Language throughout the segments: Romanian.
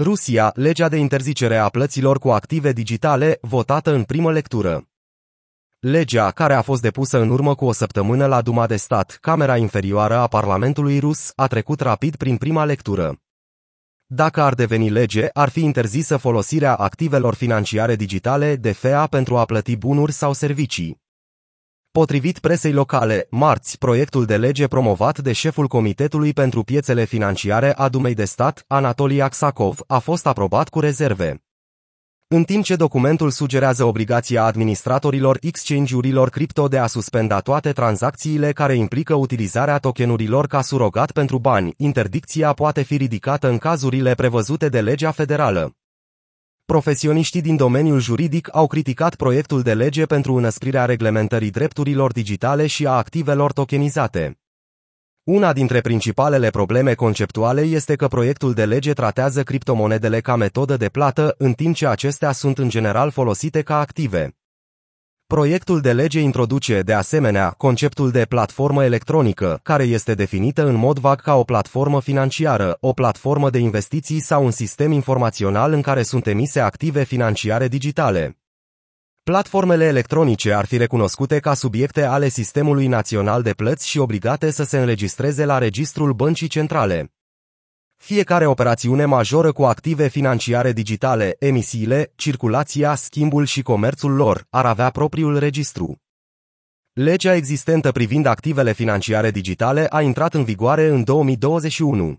Rusia, legea de interzicere a plăților cu active digitale, votată în primă lectură. Legea, care a fost depusă în urmă cu o săptămână la Duma de Stat, Camera Inferioară a Parlamentului Rus, a trecut rapid prin prima lectură. Dacă ar deveni lege, ar fi interzisă folosirea activelor financiare digitale de FEA pentru a plăti bunuri sau servicii. Potrivit presei locale, marți, proiectul de lege promovat de șeful Comitetului pentru Piețele Financiare a Dumei de Stat, Anatolii Aksakov, a fost aprobat cu rezerve. În timp ce documentul sugerează obligația administratorilor exchange-urilor cripto de a suspenda toate tranzacțiile care implică utilizarea tokenurilor ca surogat pentru bani, interdicția poate fi ridicată în cazurile prevăzute de legea federală. Profesioniștii din domeniul juridic au criticat proiectul de lege pentru înăsprirea reglementării drepturilor digitale și a activelor tokenizate. Una dintre principalele probleme conceptuale este că proiectul de lege tratează criptomonedele ca metodă de plată, în timp ce acestea sunt în general folosite ca active. Proiectul de lege introduce, de asemenea, conceptul de platformă electronică, care este definită în mod vag ca o platformă financiară, o platformă de investiții sau un sistem informațional în care sunt emise active financiare digitale. Platformele electronice ar fi recunoscute ca subiecte ale Sistemului Național de Plăți și obligate să se înregistreze la Registrul Băncii Centrale. Fiecare operațiune majoră cu active financiare digitale, emisiile, circulația, schimbul și comerțul lor, ar avea propriul registru. Legea existentă privind activele financiare digitale a intrat în vigoare în 2021.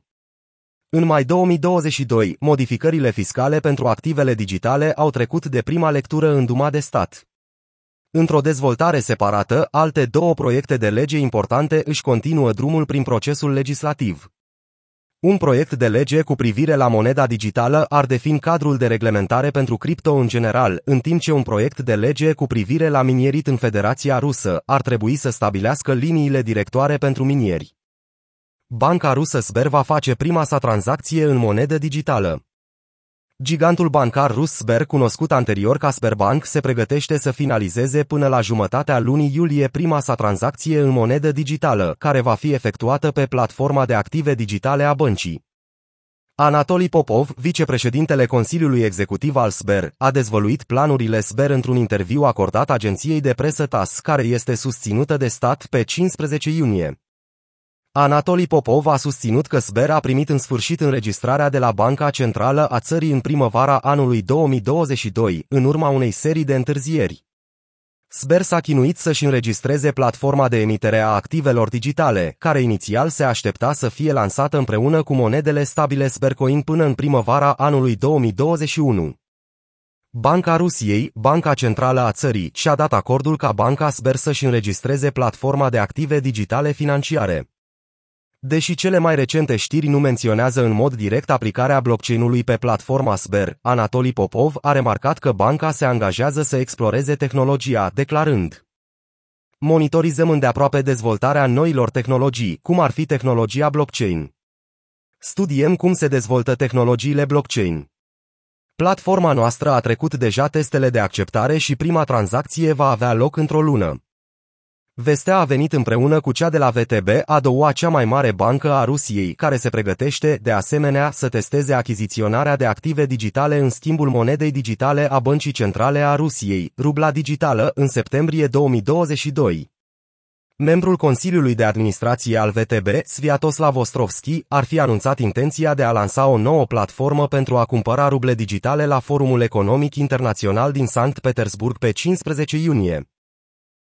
În mai 2022, modificările fiscale pentru activele digitale au trecut de prima lectură în Duma de Stat. Într-o dezvoltare separată, alte două proiecte de lege importante își continuă drumul prin procesul legislativ. Un proiect de lege cu privire la moneda digitală ar defini cadrul de reglementare pentru cripto în general, în timp ce un proiect de lege cu privire la minierit în Federația Rusă ar trebui să stabilească liniile directoare pentru minieri. Banca rusă Sber va face prima sa tranzacție în monedă digitală. Gigantul bancar rus Sber, cunoscut anterior ca Sberbank, se pregătește să finalizeze până la jumătatea lunii iulie prima sa tranzacție în monedă digitală, care va fi efectuată pe platforma de active digitale a băncii. Anatoli Popov, vicepreședintele Consiliului Executiv al Sber, a dezvăluit planurile Sber într-un interviu acordat agenției de presă TAS, care este susținută de stat pe 15 iunie. Anatoli Popov a susținut că Sber a primit în sfârșit înregistrarea de la Banca Centrală a țării în primăvara anului 2022, în urma unei serii de întârzieri. Sber s-a chinuit să-și înregistreze platforma de emitere a activelor digitale, care inițial se aștepta să fie lansată împreună cu monedele stabile Sbercoin până în primăvara anului 2021. Banca Rusiei, Banca Centrală a țării, și-a dat acordul ca banca Sber să-și înregistreze platforma de active digitale financiare. Deși cele mai recente știri nu menționează în mod direct aplicarea blockchain-ului pe platforma Sber, Anatoli Popov a remarcat că banca se angajează să exploreze tehnologia, declarând Monitorizăm îndeaproape dezvoltarea noilor tehnologii, cum ar fi tehnologia blockchain. Studiem cum se dezvoltă tehnologiile blockchain. Platforma noastră a trecut deja testele de acceptare și prima tranzacție va avea loc într-o lună. Vestea a venit împreună cu cea de la VTB, a doua cea mai mare bancă a Rusiei, care se pregătește, de asemenea, să testeze achiziționarea de active digitale în schimbul monedei digitale a Băncii Centrale a Rusiei, rubla digitală, în septembrie 2022. Membrul Consiliului de Administrație al VTB, Sviatoslav Ostrovski, ar fi anunțat intenția de a lansa o nouă platformă pentru a cumpăra ruble digitale la Forumul Economic Internațional din Sankt Petersburg pe 15 iunie.